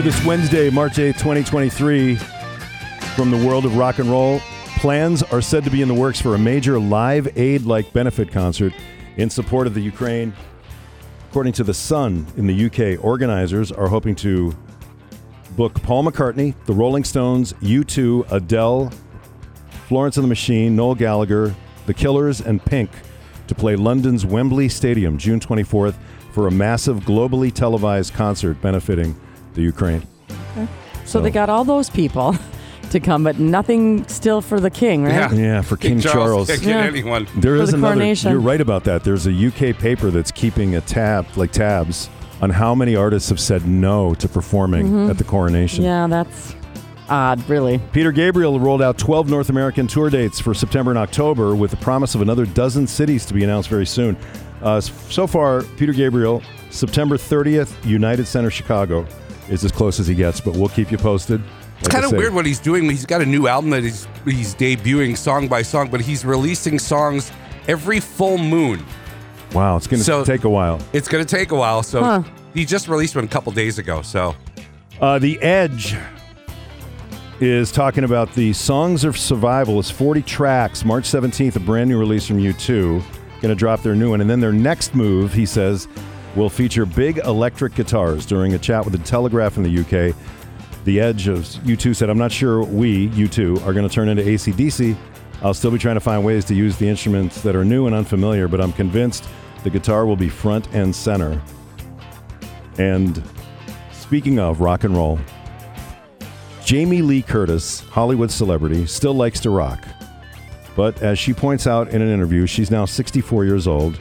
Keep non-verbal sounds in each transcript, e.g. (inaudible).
For this Wednesday, March 8th, 2023, from the world of rock and roll, plans are said to be in the works for a major live aid like benefit concert in support of the Ukraine. According to The Sun in the UK, organizers are hoping to book Paul McCartney, the Rolling Stones, U2, Adele, Florence and the Machine, Noel Gallagher, The Killers, and Pink to play London's Wembley Stadium June 24th for a massive globally televised concert benefiting the Ukraine. So they got all those people (laughs) to come, but nothing still for the king, right? Yeah. Yeah, for King Charles. Can't Yeah. anyone. There For is the another. coronation. You're right about that. There's a UK paper that's keeping a tab, like tabs, on how many artists have said no to performing at the coronation. Yeah, that's odd, really. Peter Gabriel rolled out 12 North American tour dates for September and October with the promise of another dozen cities to be announced very soon. Uh, so far, Peter Gabriel, September 30th, United Center, Chicago, is as close as he gets, but we'll keep you posted. It's kind of weird what he's doing. He's got a new album that he's he's debuting song by song, but he's releasing songs every full moon. Wow, it's going to So- take a while. It's going to take a while. So Huh. he just released one a couple days ago. So Uh, the Edge is talking about the Songs of Survival. It's 40 tracks. March 17th, a brand new release from U2. Going to drop their new one. And then their next move, he says, will feature big electric guitars. During a chat with the Telegraph in the UK, the Edge of U2 said, I'm not sure we, U2, are going to turn into ACDC. I'll still be trying to find ways to use the instruments that are new and unfamiliar, but I'm convinced the guitar will be front and center. And speaking of rock and roll, Jamie Lee Curtis, Hollywood celebrity, still likes to rock. But as she points out in an interview, she's now 64 years old.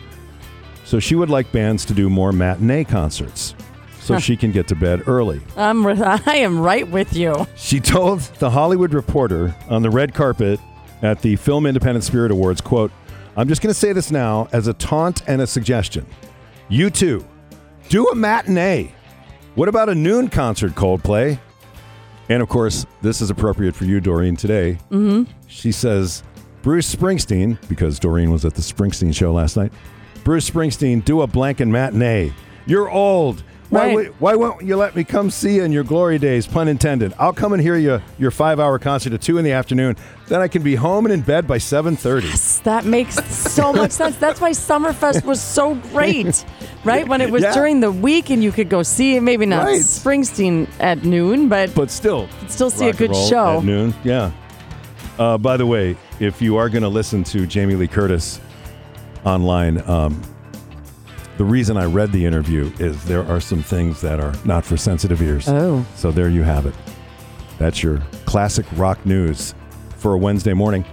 So she would like bands to do more matinee concerts so she can get to bed early. I'm, ri- (laughs) I am right with you. She told the Hollywood Reporter on the red carpet at the Film Independent Spirit Awards, quote, I'm just going to say this now as a taunt and a suggestion. U2, do a matinee. What about a noon concert, Coldplay? And of course, this is appropriate for you, Doreen, today. Mm-hmm. She says, Bruce Springsteen, because Doreen was at the Springsteen show last night, Bruce Springsteen, do a blanket matinee. You're old. Why, Right. why won't you let me come see you in your glory days, pun intended? I'll come and hear you your five hour concert at two in the afternoon. Then I can be home and in bed by seven thirty. That makes so (laughs) much sense. That's why Summerfest was so great, right? When it was Yeah. during the week and you could go see it, maybe not Right. Springsteen at noon, but But still, still see a and good show. at noon. Yeah. Uh, by the way, if you are going to listen to Jamie Lee Curtis online, um, the reason I read the interview is there are some things that are not for sensitive ears. Oh. So there you have it. That's your classic rock news for a Wednesday morning.